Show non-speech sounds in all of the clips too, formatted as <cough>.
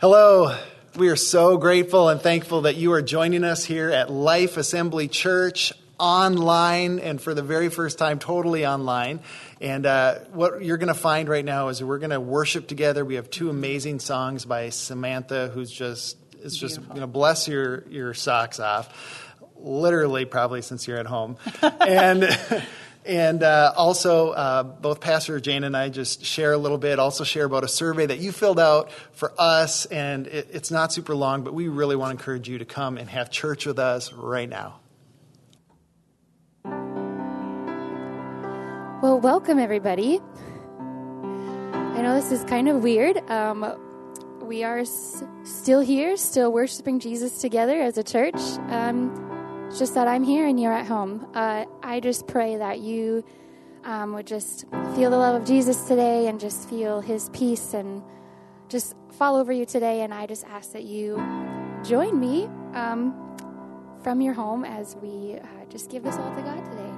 Hello. We are so grateful and thankful that you are joining us here at Life Assembly Church online and for the very first time, totally online. And uh, what you're going to find right now is we're going to worship together. We have two amazing songs by Samantha, who's just is just going to bless your your socks off, literally, probably since you're at home, <laughs> and. And uh, also, uh, both Pastor Jane and I just share a little bit, also share about a survey that you filled out for us. And it, it's not super long, but we really want to encourage you to come and have church with us right now. Well, welcome everybody. I know this is kind of weird. Um, we are s- still here, still worshiping Jesus together as a church. Um, just that I'm here and you're at home. Uh, I just pray that you um, would just feel the love of Jesus today and just feel his peace and just fall over you today. And I just ask that you join me um, from your home as we uh, just give this all to God today.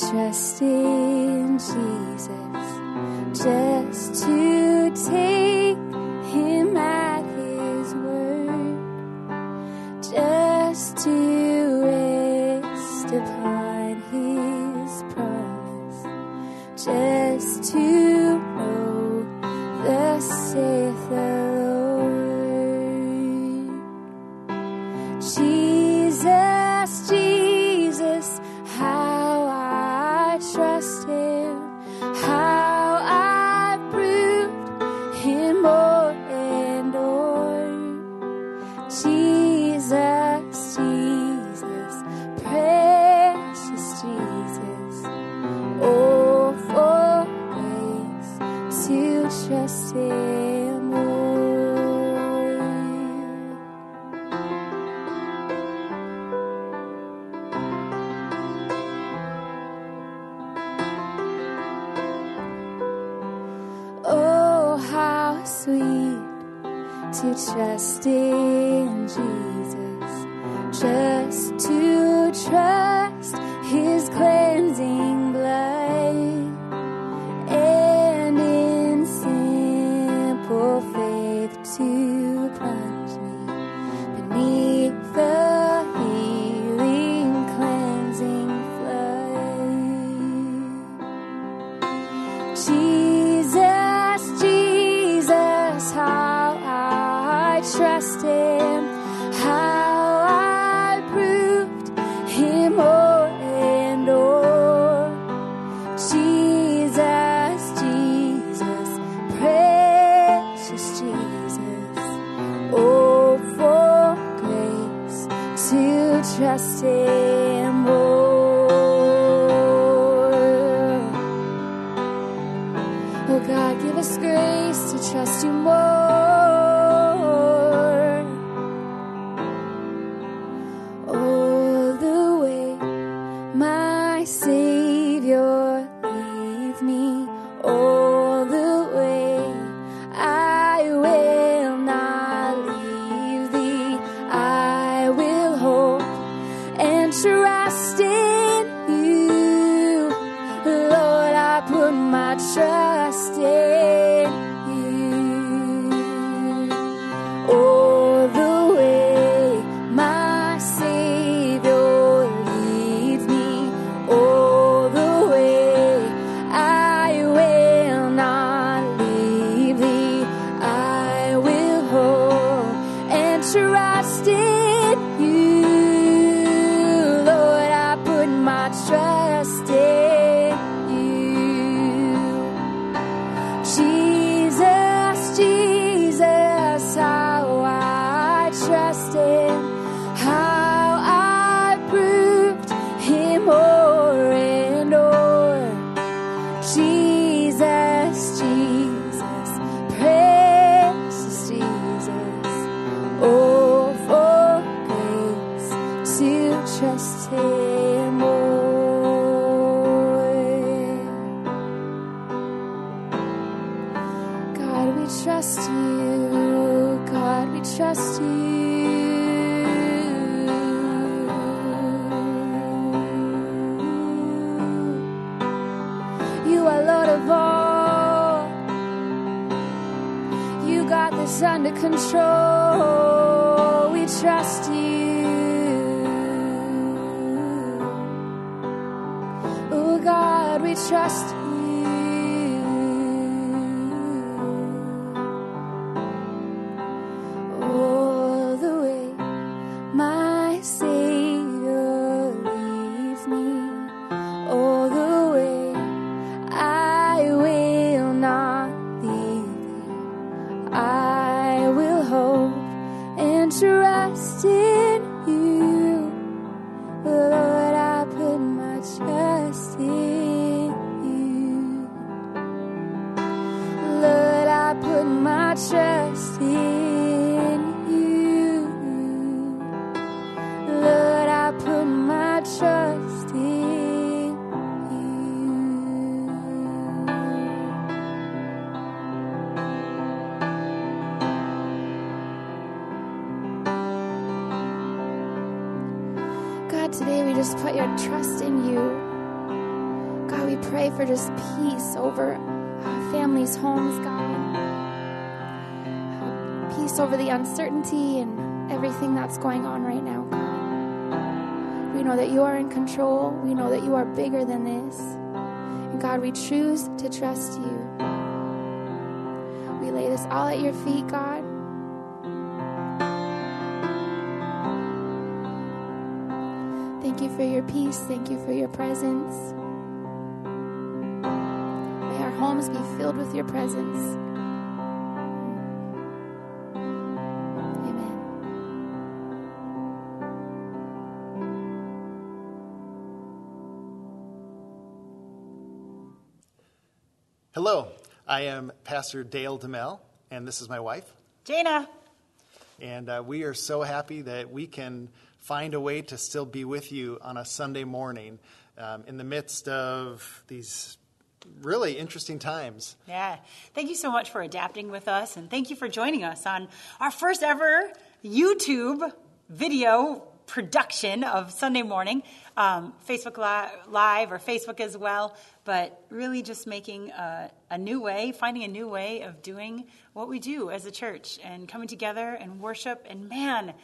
trust in Jesus. Just to trust him more. Oh God, give us grace to trust you more. Going on right now, God. We know that you are in control. We know that you are bigger than this. And God, we choose to trust you. We lay this all at your feet, God. Thank you for your peace. Thank you for your presence. May our homes be filled with your presence. I am Pastor Dale DeMel, and this is my wife. Jana. And uh, we are so happy that we can find a way to still be with you on a Sunday morning um, in the midst of these really interesting times. Yeah. Thank you so much for adapting with us, and thank you for joining us on our first ever YouTube video production of Sunday morning, um, Facebook Live or Facebook as well, but really just making a, a new way, finding a new way of doing what we do as a church and coming together and worship. And man,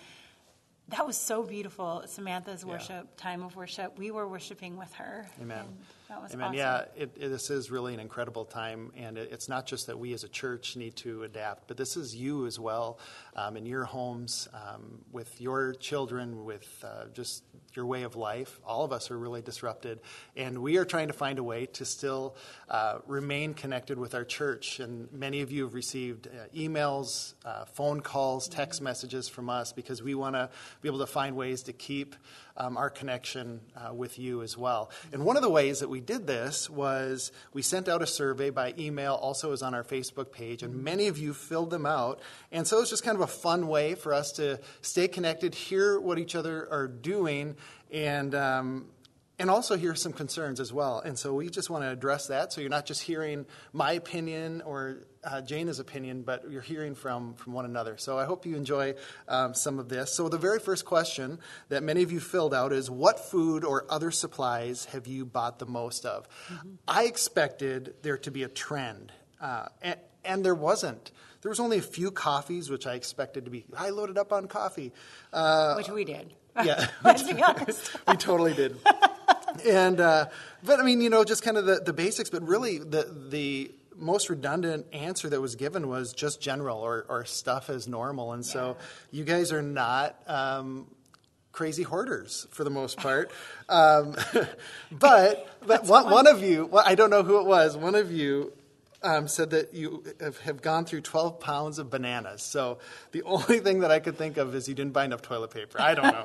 that was so beautiful. Samantha's worship, time of worship. We were worshiping with her. Amen. That was Amen. awesome. Yeah, it, it, this is really an incredible time, and it, it's not just that we as a church need to adapt, but this is you as well um, in your homes, um, with your children, with uh, just your way of life. All of us are really disrupted, and we are trying to find a way to still uh, remain connected with our church. And many of you have received uh, emails, uh, phone calls, text messages from us because we want to be able to find ways to keep um, our connection uh, with you as well. And one of the ways that we did this was we sent out a survey by email, also is on our Facebook page, and many of you filled them out. And so it's just kind of a fun way for us to stay connected, hear what each other are doing, and um, and also hear some concerns as well. And so we just want to address that. So you're not just hearing my opinion or uh, Jana's opinion, but you're hearing from, from one another. So I hope you enjoy um, some of this. So the very first question that many of you filled out is What food or other supplies have you bought the most of? I expected there to be a trend, uh, and, and there wasn't. There was only a few coffees, which I expected to be. I loaded up on coffee. Uh, Which we did. <laughs> yeah, <laughs> Let's be honest. <laughs> we totally did. and uh, but I mean, you know, just kind of the, the basics. But really, the the most redundant answer that was given was just general or, or stuff as normal. And so you guys are not. Um, Crazy hoarders for the most part, <laughs> um, <laughs> but but one, one of you, well, I don't know who it was. One of you um, said that you have, have gone through 12 pounds of bananas. So the <laughs> only thing that I could think of is you didn't buy enough toilet paper. I don't know.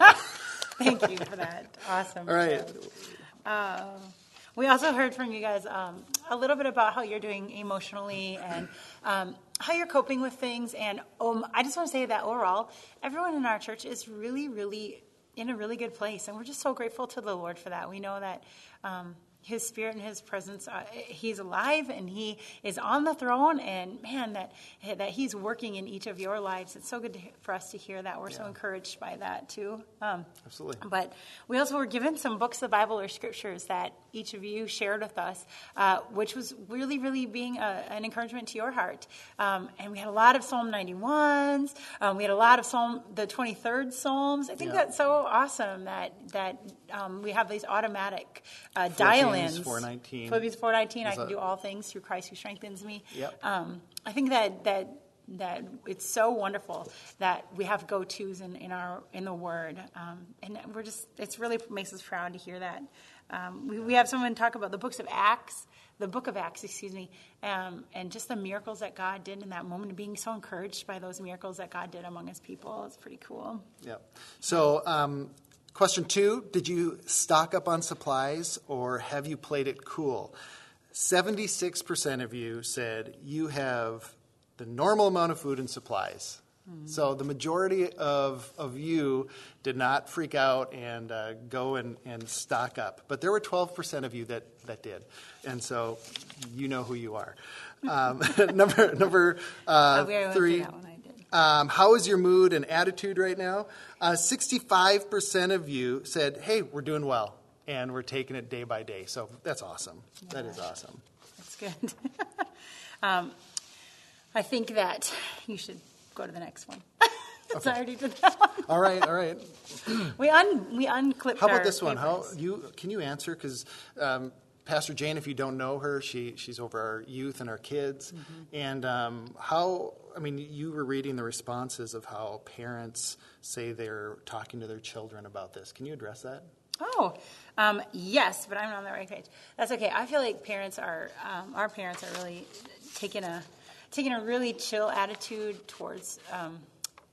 Thank you for that. Awesome. All right. We also heard from you guys um, a little bit about how you're doing emotionally and um, how you're coping with things. And um, I just want to say that overall, everyone in our church is really, really in a really good place. And we're just so grateful to the Lord for that. We know that. His spirit and his presence, uh, he's alive and he is on the throne. And man, that that he's working in each of your lives. It's so good to, for us to hear that. We're so encouraged by that too. Um, Absolutely. but we also were given some books of the Bible or scriptures that each of you shared with us, uh, which was really, really being a, an encouragement to your heart. Um, and we had a lot of Psalm 91s. Um, we had a lot of Psalm, the 23rd Psalms. I think Yeah. that's so awesome that that um, we have these automatic uh, 14th Philippians 4:19. Philippians four nineteen. I can do all things through Christ who strengthens me. Yep. Um, I think that that that it's so wonderful that we have go tos in, in our in the Word, um, and we're just it's really makes us proud to hear that. Um, we we have someone talk about the books of Acts. The book of Acts, excuse me, um, and just the miracles that God did in that moment, and being so encouraged by those miracles that God did among His people. It's pretty cool. Yep. So, um, question two Did you stock up on supplies or have you played it cool? 76% of you said you have the normal amount of food and supplies. So, the majority of, of you did not freak out and uh, go and, and stock up. But there were 12% of you that, that did. And so, you know who you are. <laughs> Um, <laughs> number number uh, we already went three. That one, I did. Um, how is your mood and attitude right now? Uh, 65% of you said, hey, we're doing well, and we're taking it day by day. So that's awesome. That is awesome. That's good. <laughs> um, I think that you should go to the next one. <laughs> It's already did that one. All right, all right. <laughs> We un we unclipped. How about this one? How you can you answer? Because um, Pastor Jane, if you don't know her, she she's over our youth and our kids. Mm-hmm. And um, how? I mean, you were reading the responses of how parents say they're talking to their children about this. Can you address that? Oh, um, yes, but I'm on the right page. That's okay. I feel like parents are, um, our parents are really taking a, taking a really chill attitude towards, um,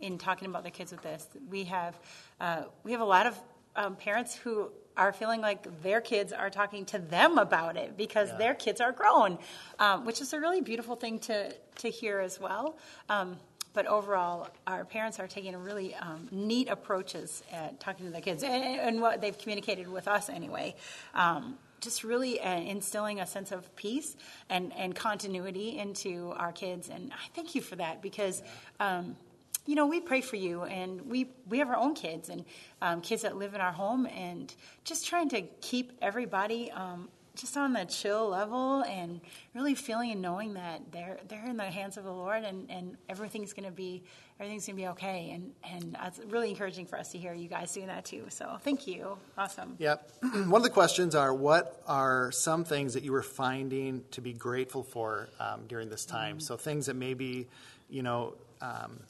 in talking about their kids with this. We have, uh, we have a lot of um, parents who are feeling like their kids are talking to them about it because Yeah. their kids are grown, um, which is a really beautiful thing to, to hear as well. Um, but overall, our parents are taking really um, neat approaches at talking to their kids and, and what they've communicated with us anyway. Um, just really uh, instilling a sense of peace and, and continuity into our kids. And I thank you for that because. Um, you know, we pray for you, and we we have our own kids and um, kids that live in our home, and just trying to keep everybody um, just on the chill level, and really feeling and knowing that they're they're in the hands of the Lord, and, and everything's going to be everything's to be okay, and and it's really encouraging for us to hear you guys doing that too. So thank you, awesome. Yep. <clears throat> One of the questions are what are some things that you were finding to be grateful for um, during this time? So things that maybe, you know, um,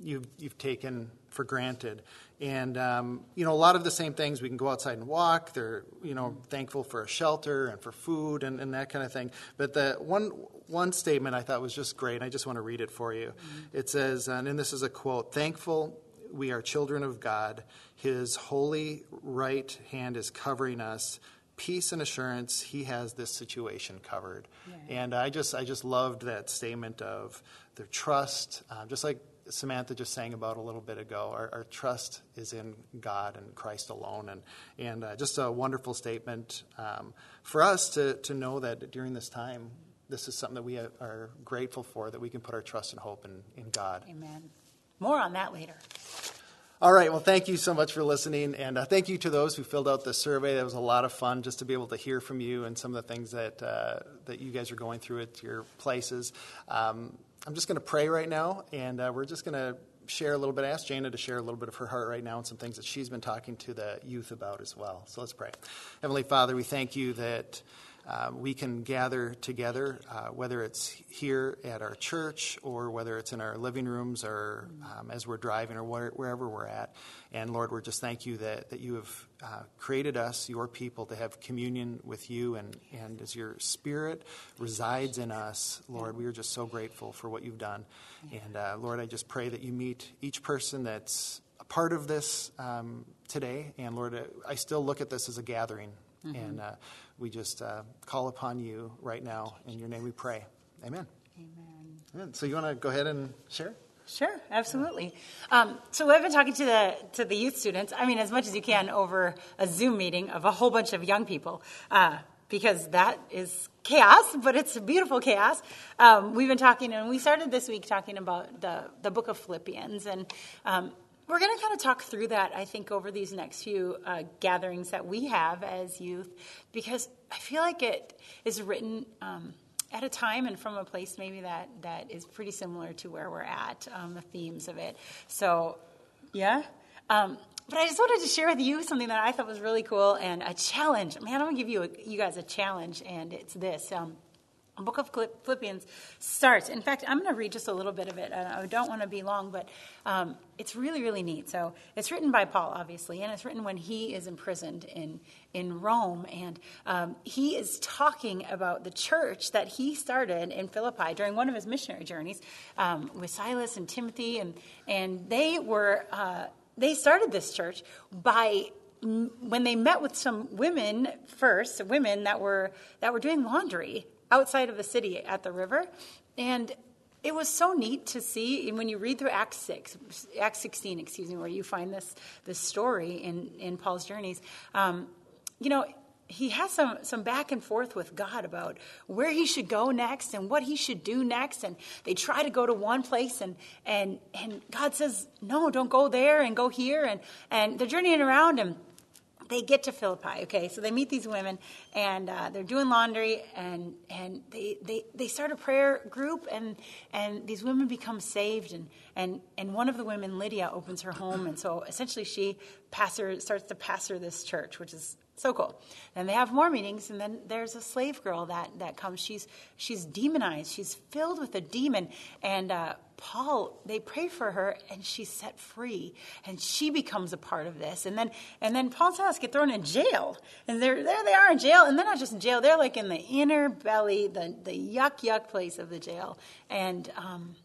you've, you've taken for granted. And, um, you know, a lot of the same things. We can go outside and walk. They're, you know, thankful for a shelter and for food and, and that kind of thing. But the one, one statement I thought was just great. I just want to read it for you. It says, and this is a quote Thankful we are children of God. His holy right hand is covering us. Peace and assurance, He has this situation covered. And I just, I just loved that statement of their trust, uh, just like Samantha just sang about a little bit ago. Our, our trust is in God and Christ alone, and and uh, just a wonderful statement um, for us to to know that during this time, this is something that we are grateful for, that we can put our trust and hope in in God. Amen. More on that later. All right. Well, thank you so much for listening, and uh, thank you to those who filled out the survey. That was a lot of fun just to be able to hear from you and some of the things that uh, that you guys are going through at your places. Um, I'm just going to pray right now, and uh, we're just going to share a little bit. Ask Jana to share a little bit of her heart right now and some things that she's been talking to the youth about as well. So let's pray. Heavenly Father, we thank you that. Uh, we can gather together, uh, whether it's here at our church or whether it's in our living rooms or um, as we're driving or where, wherever we're at. And Lord, we're just thank you that, that you have uh, created us, your people, to have communion with you. And, and as your spirit resides in us, Lord, we are just so grateful for what you've done. And uh, Lord, I just pray that you meet each person that's a part of this um, today. And Lord, I still look at this as a gathering. And uh, we just uh, call upon you right now. In your name we pray. Amen. Amen. Amen. So you want to go ahead and share? Sure, absolutely. Um, so I've been talking to the to the youth students. I mean, as much as you can over a Zoom meeting of a whole bunch of young people, uh, because that is chaos, but it's a beautiful chaos. Um, we've been talking, and we started this week talking about the the book of Philippians, and um, we're going to kind of talk through that. I think over these next few uh, gatherings that we have as youth, because I feel like it is written. Um, at a time and from a place maybe that that is pretty similar to where we're at um, the themes of it so yeah um, but I just wanted to share with you something that I thought was really cool and a challenge. Man, I'm going to give you, a, you guys a challenge, and it's this. Book of Philippians starts. In fact, I'm going to read just a little bit of it. I don't want to be long, but um, it's really, really neat. So it's written by Paul, obviously, and it's written when he is imprisoned in in Rome, and um, he is talking about the church that he started in Philippi during one of his missionary journeys um, with Silas and Timothy, and and they were uh, they started this church by when they met with some women first, women that were that were doing laundry outside of the city at the river. And it was so neat to see and when you read through acts 6 acts 16 excuse me where you find this this story in in paul's journeys um, you know he has some some back and forth with god about where he should go next and what he should do next and they try to go to one place and and and god says no don't go there and go here and and they're journeying around and they get to Philippi, okay? So they meet these women and uh, they're doing laundry and, and they, they, they start a prayer group and, and these women become saved. And, and, and one of the women, Lydia, opens her home. And so essentially she pastor, starts to pastor this church, which is so cool. Then they have more meetings, and then there's a slave girl that, that comes. She's she's demonized. She's filled with a demon, and uh, Paul they pray for her, and she's set free, and she becomes a part of this. And then and then Paul and Silas get thrown in jail, and they're there they are in jail, and they're not just in jail; they're like in the inner belly, the the yuck yuck place of the jail, and. Um,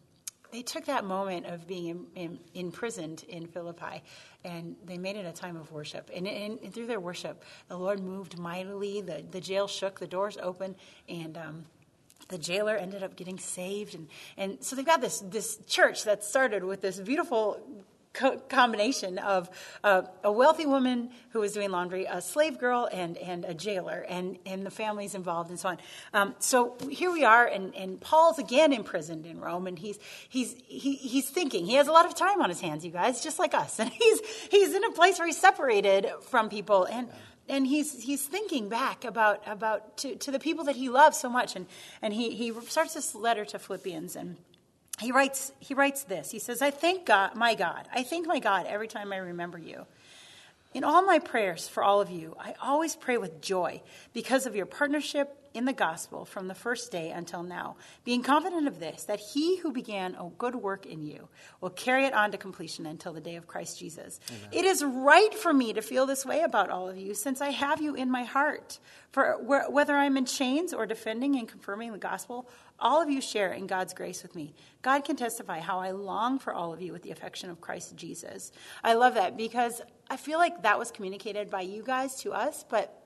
they took that moment of being in, in, imprisoned in Philippi and they made it a time of worship. And, and, and, through their worship, the Lord moved mightily. The, the jail shook, the doors opened, and um, the jailer ended up getting saved. And, and so they've got this, this church that started with this beautiful co- combination of uh, a wealthy woman who was doing laundry, a slave girl, and, and a jailer, and, and the families involved, and so on. Um, so here we are, and, and Paul's again imprisoned in Rome, and he's, he's, he, he's thinking. He has a lot of time on his hands, you guys, just like us. <laughs> And he's, he's in a place where he's separated from people. And and he's he's thinking back about about to, to the people that he loves so much and and he he starts this letter to Philippians and he writes, he writes this. He says, I thank God, my God. I thank my God every time I remember you. In all my prayers for all of you, I always pray with joy because of your partnership in the gospel from the first day until now, being confident of this, that he who began a good work in you will carry it on to completion until the day of Christ Jesus. Amen. It is right for me to feel this way about all of you, since I have you in my heart. For whether I'm in chains or defending and confirming the gospel, all of you share in God's grace with me. God can testify how I long for all of you with the affection of Christ Jesus. I love that because I feel like that was communicated by you guys to us, but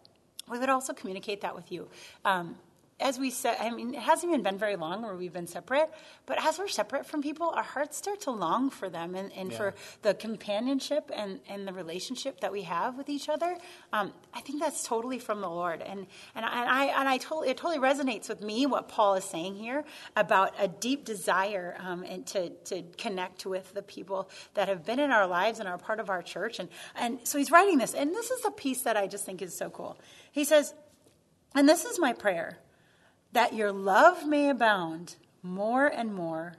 we would also communicate that with you. Um, as we said, I mean, it hasn't even been very long where we've been separate, but as we're separate from people, our hearts start to long for them and, and yeah. for the companionship and, and the relationship that we have with each other. Um, I think that's totally from the Lord. And, and, I, and I, and I totally, it totally resonates with me what Paul is saying here about a deep desire um, and to, to connect with the people that have been in our lives and are part of our church. And, and so he's writing this. And this is a piece that I just think is so cool. He says, and this is my prayer that your love may abound more and more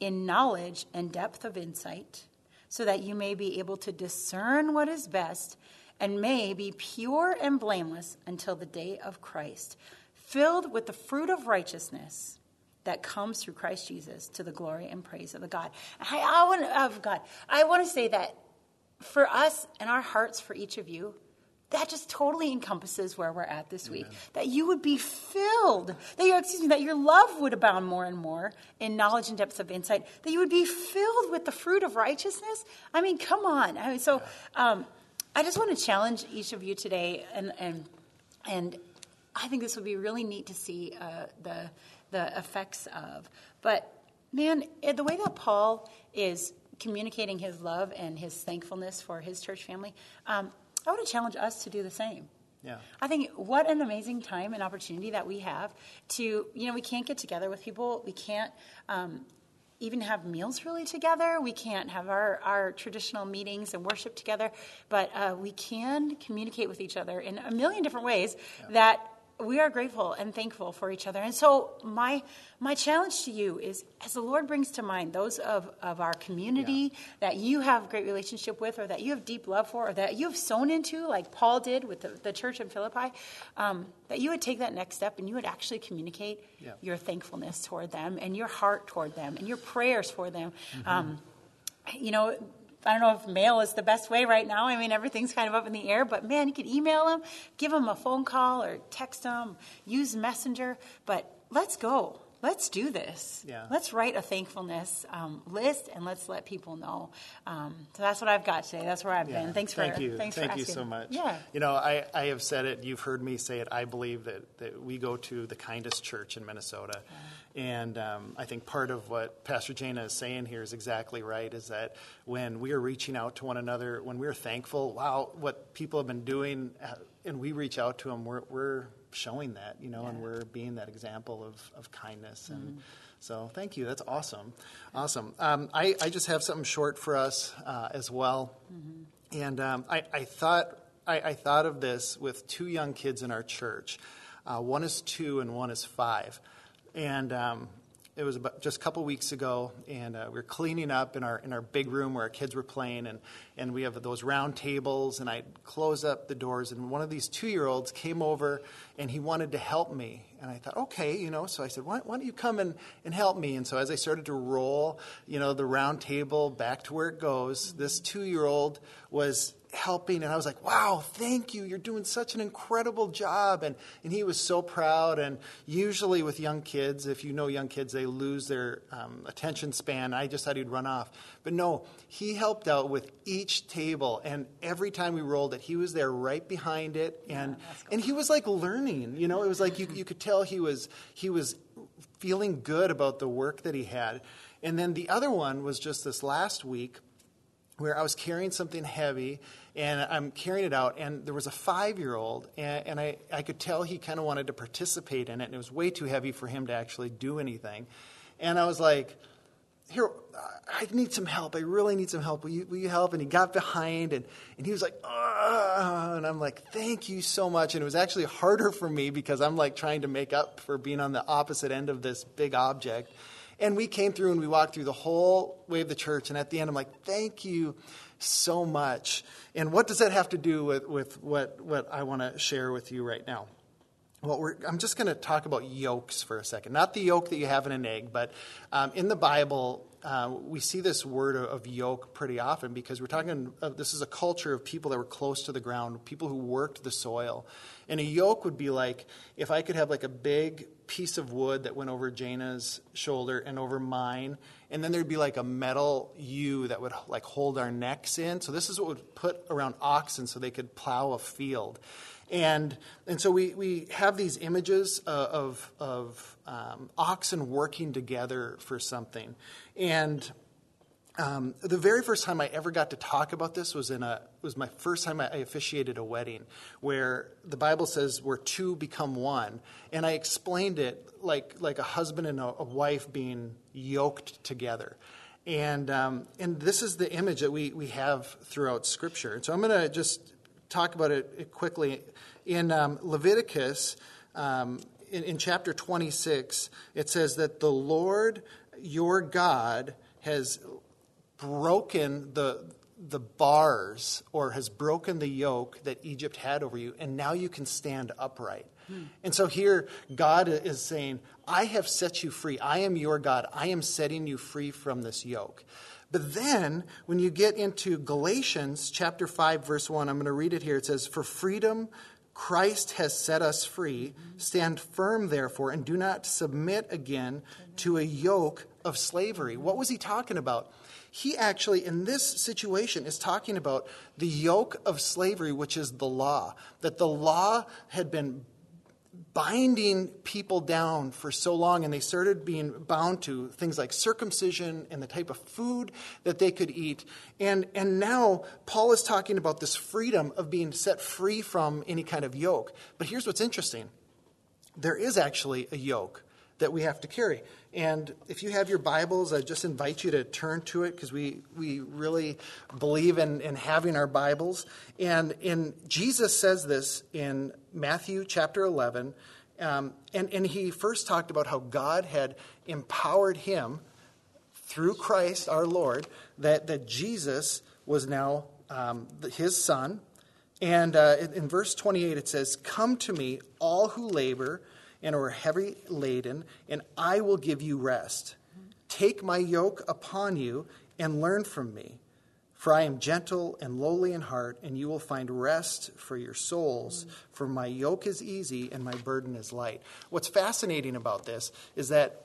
in knowledge and depth of insight, so that you may be able to discern what is best and may be pure and blameless until the day of Christ, filled with the fruit of righteousness that comes through Christ Jesus to the glory and praise of the God. I, I want of oh, God. I want to say that for us and our hearts for each of you, that just totally encompasses where we're at this week. That you would be filled, that your excuse me, that your love would abound more and more in knowledge and depths of insight, that you would be filled with the fruit of righteousness. I mean, come on. I mean, so um, I just want to challenge each of you today, and and and I think this would be really neat to see uh, the the effects of. But man, eh, the way that Paul is communicating his love and his thankfulness for his church family. Um, I want to challenge us to do the same. Yeah. I think what an amazing time and opportunity that we have to, you know, we can't get together with people. We can't um, even have meals really together. We can't have our, our traditional meetings and worship together, but uh, we can communicate with each other in a million different ways yeah. that we are grateful and thankful for each other. And so my my challenge to you is as the Lord brings to mind those of, of our community yeah. that you have great relationship with or that you have deep love for or that you have sown into, like Paul did with the, the church in Philippi, um, that you would take that next step and you would actually communicate yeah. your thankfulness toward them and your heart toward them and your prayers for them. Mm-hmm. Um, you know, I don't know if mail is the best way right now. I mean, everything's kind of up in the air, but man, you could email them, give them a phone call or text them, use Messenger, but let's go. Let's do this. Yeah. Let's write a thankfulness um, list and let's let people know. Um, so that's what I've got today. That's where I've yeah. been. Thanks for thank you. Thanks thank for you so much. Yeah. You know, I, I have said it. You've heard me say it. I believe that, that we go to the kindest church in Minnesota. Yeah. And um, I think part of what Pastor Jana is saying here is exactly right is that when we are reaching out to one another, when we're thankful, wow, what people have been doing, uh, and we reach out to them, we're, we're showing that, you know, yeah. and we're being that example of, of kindness. And mm-hmm. so thank you. That's awesome. Awesome. Um, I, I just have something short for us uh, as well. Mm-hmm. And um, I, I thought I, I, thought of this with two young kids in our church. Uh, one is two and one is five. And um, it was about just a couple weeks ago, and uh, we were cleaning up in our in our big room where our kids were playing, and and we have those round tables, and I close up the doors, and one of these two year olds came over, and he wanted to help me, and I thought, okay, you know, so I said, why, why don't you come and, and help me? And so as I started to roll, you know, the round table back to where it goes, this two year old was helping and i was like wow thank you. You're doing such an incredible job. And, and he was so proud. And usually with young kids if you know young kids they lose their um, attention span. I just thought he'd run off but no he helped out with each table and every time we rolled it he was there right behind it and yeah, cool. and he was like learning you know it was like you, you could tell he was he was feeling good about the work that he had and then the other one was just this last week where I was carrying something heavy and I'm carrying it out, and there was a five year old, and, and, I, I could tell he kind of wanted to participate in it, and it was way too heavy for him to actually do anything. And I was like, Here, I need some help. I really need some help. Will you, will you help? And he got behind, and, and he was like, and I'm like, Thank you so much. And it was actually harder for me because I'm like trying to make up for being on the opposite end of this big object. And we came through and we walked through the whole way of the church. And at the end, I'm like, thank you so much. And what does that have to do with, with what, what I want to share with you right now? Well, I'm just going to talk about yokes for a second. Not the yolk that you have in an egg, but um, in the Bible, uh, we see this word of, of yoke pretty often because we're talking, uh, this is a culture of people that were close to the ground, people who worked the soil. And a yoke would be like if I could have like a big piece of wood that went over Jana's shoulder and over mine, and then there'd be like a metal U that would like hold our necks in. So this is what would put around oxen so they could plow a field. And, and so we, we have these images uh, of, of um, oxen working together for something. And um, the very first time I ever got to talk about this was in a was my first time I officiated a wedding, where the Bible says where two become one, and I explained it like like a husband and a, a wife being yoked together, and um, and this is the image that we we have throughout Scripture. And so I'm going to just talk about it quickly in um, Leviticus. Um, in, in chapter 26, it says that the Lord your God has broken the, the bars or has broken the yoke that Egypt had over you, and now you can stand upright. Hmm. And so here, God is saying, I have set you free. I am your God. I am setting you free from this yoke. But then, when you get into Galatians chapter 5, verse 1, I'm going to read it here. It says, For freedom Christ has set us free. Stand firm, therefore, and do not submit again to a yoke of slavery. What was he talking about? he actually, in this situation, is talking about the yoke of slavery, which is the law. That the law had been binding people down for so long, and they started being bound to things like circumcision and the type of food that they could eat. And, and now Paul is talking about this freedom of being set free from any kind of yoke. But here's what's interesting there is actually a yoke that we have to carry. And if you have your Bibles, I just invite you to turn to it because we, we really believe in, in having our Bibles. And in Jesus says this in Matthew chapter 11. Um, and, and he first talked about how God had empowered him through Christ our Lord, that, that Jesus was now um, his son. And uh, in, in verse 28, it says, Come to me, all who labor and are heavy laden, and I will give you rest. Take my yoke upon you and learn from me. For I am gentle and lowly in heart, and you will find rest for your souls. For my yoke is easy and my burden is light. What's fascinating about this is that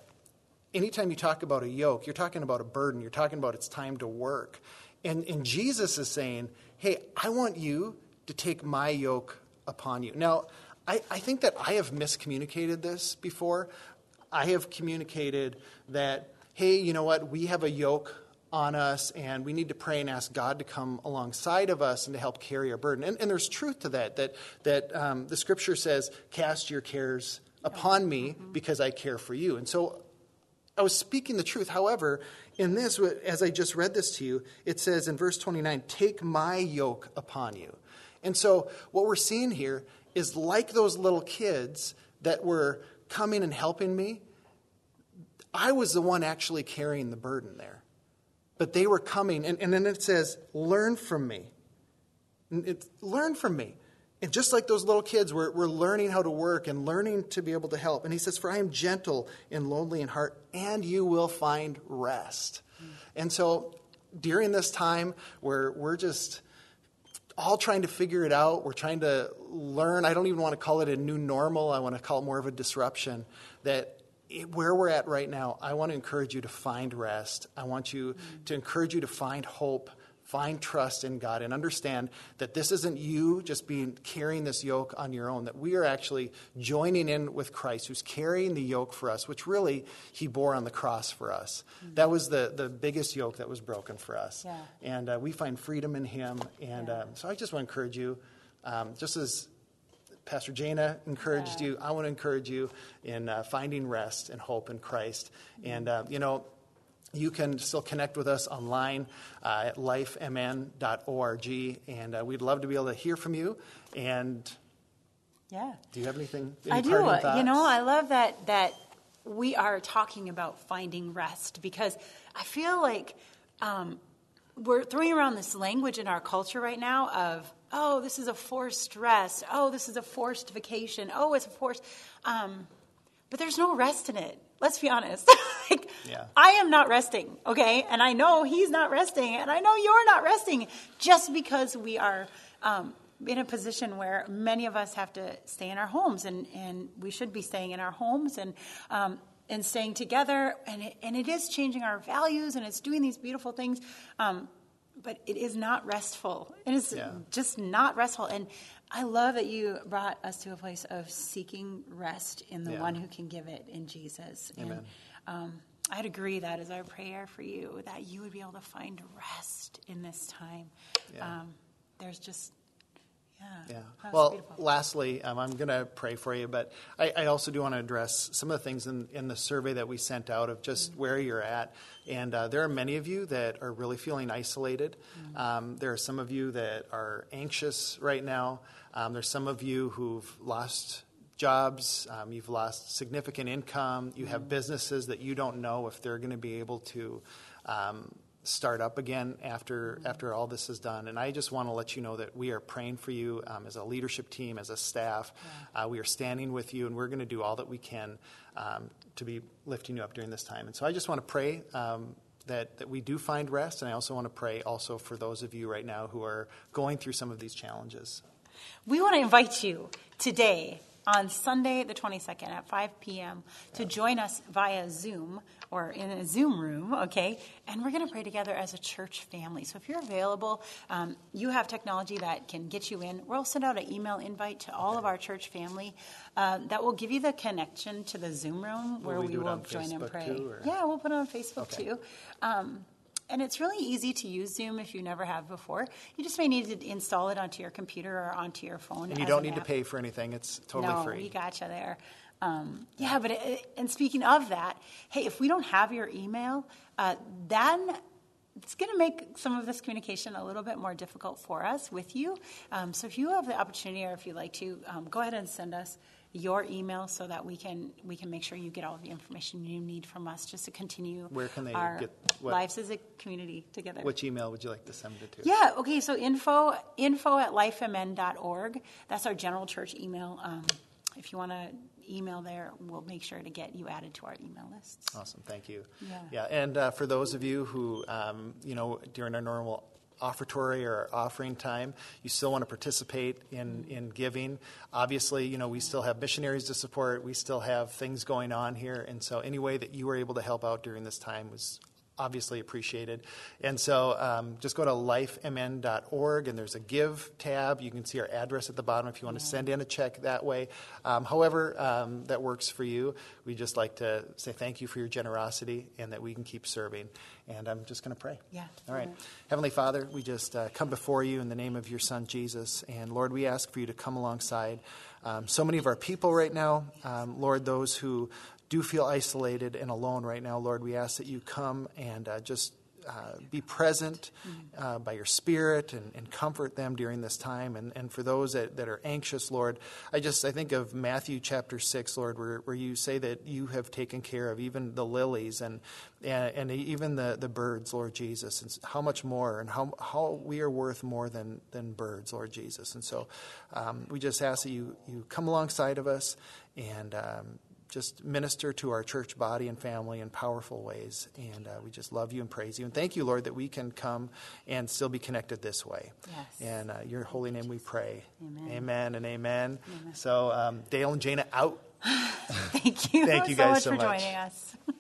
anytime you talk about a yoke, you're talking about a burden. You're talking about it's time to work. And, and Jesus is saying, hey, I want you to take my yoke upon you. Now, I, I think that I have miscommunicated this before. I have communicated that, hey, you know what, we have a yoke on us and we need to pray and ask God to come alongside of us and to help carry our burden. And, and there's truth to that, that, that um, the scripture says, cast your cares upon me because I care for you. And so I was speaking the truth. However, in this, as I just read this to you, it says in verse 29, take my yoke upon you. And so what we're seeing here is like those little kids that were coming and helping me. I was the one actually carrying the burden there. But they were coming, and, and then it says, Learn from me. It, learn from me. And just like those little kids, we're, we're learning how to work and learning to be able to help. And he says, For I am gentle and lonely in heart, and you will find rest. Mm. And so during this time where we're just all trying to figure it out. We're trying to learn. I don't even want to call it a new normal. I want to call it more of a disruption. That where we're at right now, I want to encourage you to find rest. I want you to encourage you to find hope Find trust in God and understand that this isn't you just being carrying this yoke on your own, that we are actually joining in with Christ who's carrying the yoke for us, which really he bore on the cross for us. Mm-hmm. That was the, the biggest yoke that was broken for us. Yeah. And uh, we find freedom in him. And yeah. um, so I just want to encourage you, um, just as Pastor Jana encouraged yeah. you, I want to encourage you in uh, finding rest and hope in Christ. Mm-hmm. And, uh, you know, you can still connect with us online uh, at lifemn.org, and uh, we'd love to be able to hear from you. And yeah, do you have anything? Any I do. You know, I love that that we are talking about finding rest because I feel like um, we're throwing around this language in our culture right now of oh, this is a forced rest. Oh, this is a forced vacation. Oh, it's a forced. Um, but there's no rest in it let's be honest. <laughs> like, yeah. I am not resting, okay? And I know he's not resting, and I know you're not resting just because we are um, in a position where many of us have to stay in our homes, and, and we should be staying in our homes and, um, and staying together. And it, and it is changing our values, and it's doing these beautiful things. Um, but it is not restful. It is yeah. just not restful. And I love that you brought us to a place of seeking rest in the yeah. one who can give it in Jesus. Amen. And um, I'd agree that is our prayer for you that you would be able to find rest in this time. Yeah. Um, there's just yeah. yeah. Well, beautiful. lastly, um, I'm going to pray for you, but I, I, also do want to address some of the things in, in the survey that we sent out of just mm-hmm. where you're at. And uh, there are many of you that are really feeling isolated. Mm-hmm. Um, there are some of you that are anxious right now. Um, there's some of you who've lost jobs, um, you've lost significant income, you have mm-hmm. businesses that you don't know if they're going to be able to um, start up again after mm-hmm. after all this is done. And I just want to let you know that we are praying for you um, as a leadership team, as a staff. Uh, we are standing with you, and we're going to do all that we can um, to be lifting you up during this time. And so I just want to pray. Um, that, that we do find rest, and I also want to pray also for those of you right now who are going through some of these challenges. We want to invite you today on Sunday, the 22nd at 5 p.m., to join us via Zoom or in a Zoom room, okay? And we're going to pray together as a church family. So if you're available, um, you have technology that can get you in. We'll send out an email invite to all of our church family uh, that will give you the connection to the Zoom room where will we, we will join Facebook and pray. Too, yeah, we'll put it on Facebook okay. too. Um, and it's really easy to use Zoom if you never have before. You just may need to install it onto your computer or onto your phone. And you don't need app. to pay for anything, it's totally no, free. we gotcha there. Um, yeah, but it, and speaking of that, hey, if we don't have your email, uh, then it's going to make some of this communication a little bit more difficult for us with you. Um, so if you have the opportunity, or if you'd like to, um, go ahead and send us your email so that we can we can make sure you get all of the information you need from us just to continue Where can they our get what- lives as a community together. Which email would you like to send it to? Yeah, okay, so info info at lifemn.org. That's our general church email. Um, if you want to email there, we'll make sure to get you added to our email lists. Awesome, thank you. Yeah. Yeah, and uh, for those of you who, um, you know, during our normal offertory or offering time, you still want to participate in, in giving. Obviously, you know, we still have missionaries to support. We still have things going on here. And so any way that you were able to help out during this time was obviously appreciated. And so um, just go to lifemn.org and there's a give tab. You can see our address at the bottom if you want to send in a check that way. Um, however, um, that works for you. We just like to say thank you for your generosity and that we can keep serving. And I'm just going to pray. Yeah. All right. Heavenly Father, we just uh, come before you in the name of your Son, Jesus. And Lord, we ask for you to come alongside um, so many of our people right now. Um, Lord, those who do feel isolated and alone right now, Lord, we ask that you come and uh, just uh, be present uh, by your Spirit and, and comfort them during this time. And, and for those that, that are anxious, Lord, I just I think of Matthew chapter six, Lord, where, where you say that you have taken care of even the lilies and and, and even the, the birds, Lord Jesus, and how much more and how how we are worth more than than birds, Lord Jesus. And so um, we just ask that you you come alongside of us and. Um, just minister to our church body and family in powerful ways. And uh, we just love you and praise you. And thank you, Lord, that we can come and still be connected this way. Yes. And uh, your holy name we pray. Amen. Amen and amen. So, um, Dale and Jana out. <sighs> Thank you. <laughs> Thank you guys so much so for much. joining us. <laughs>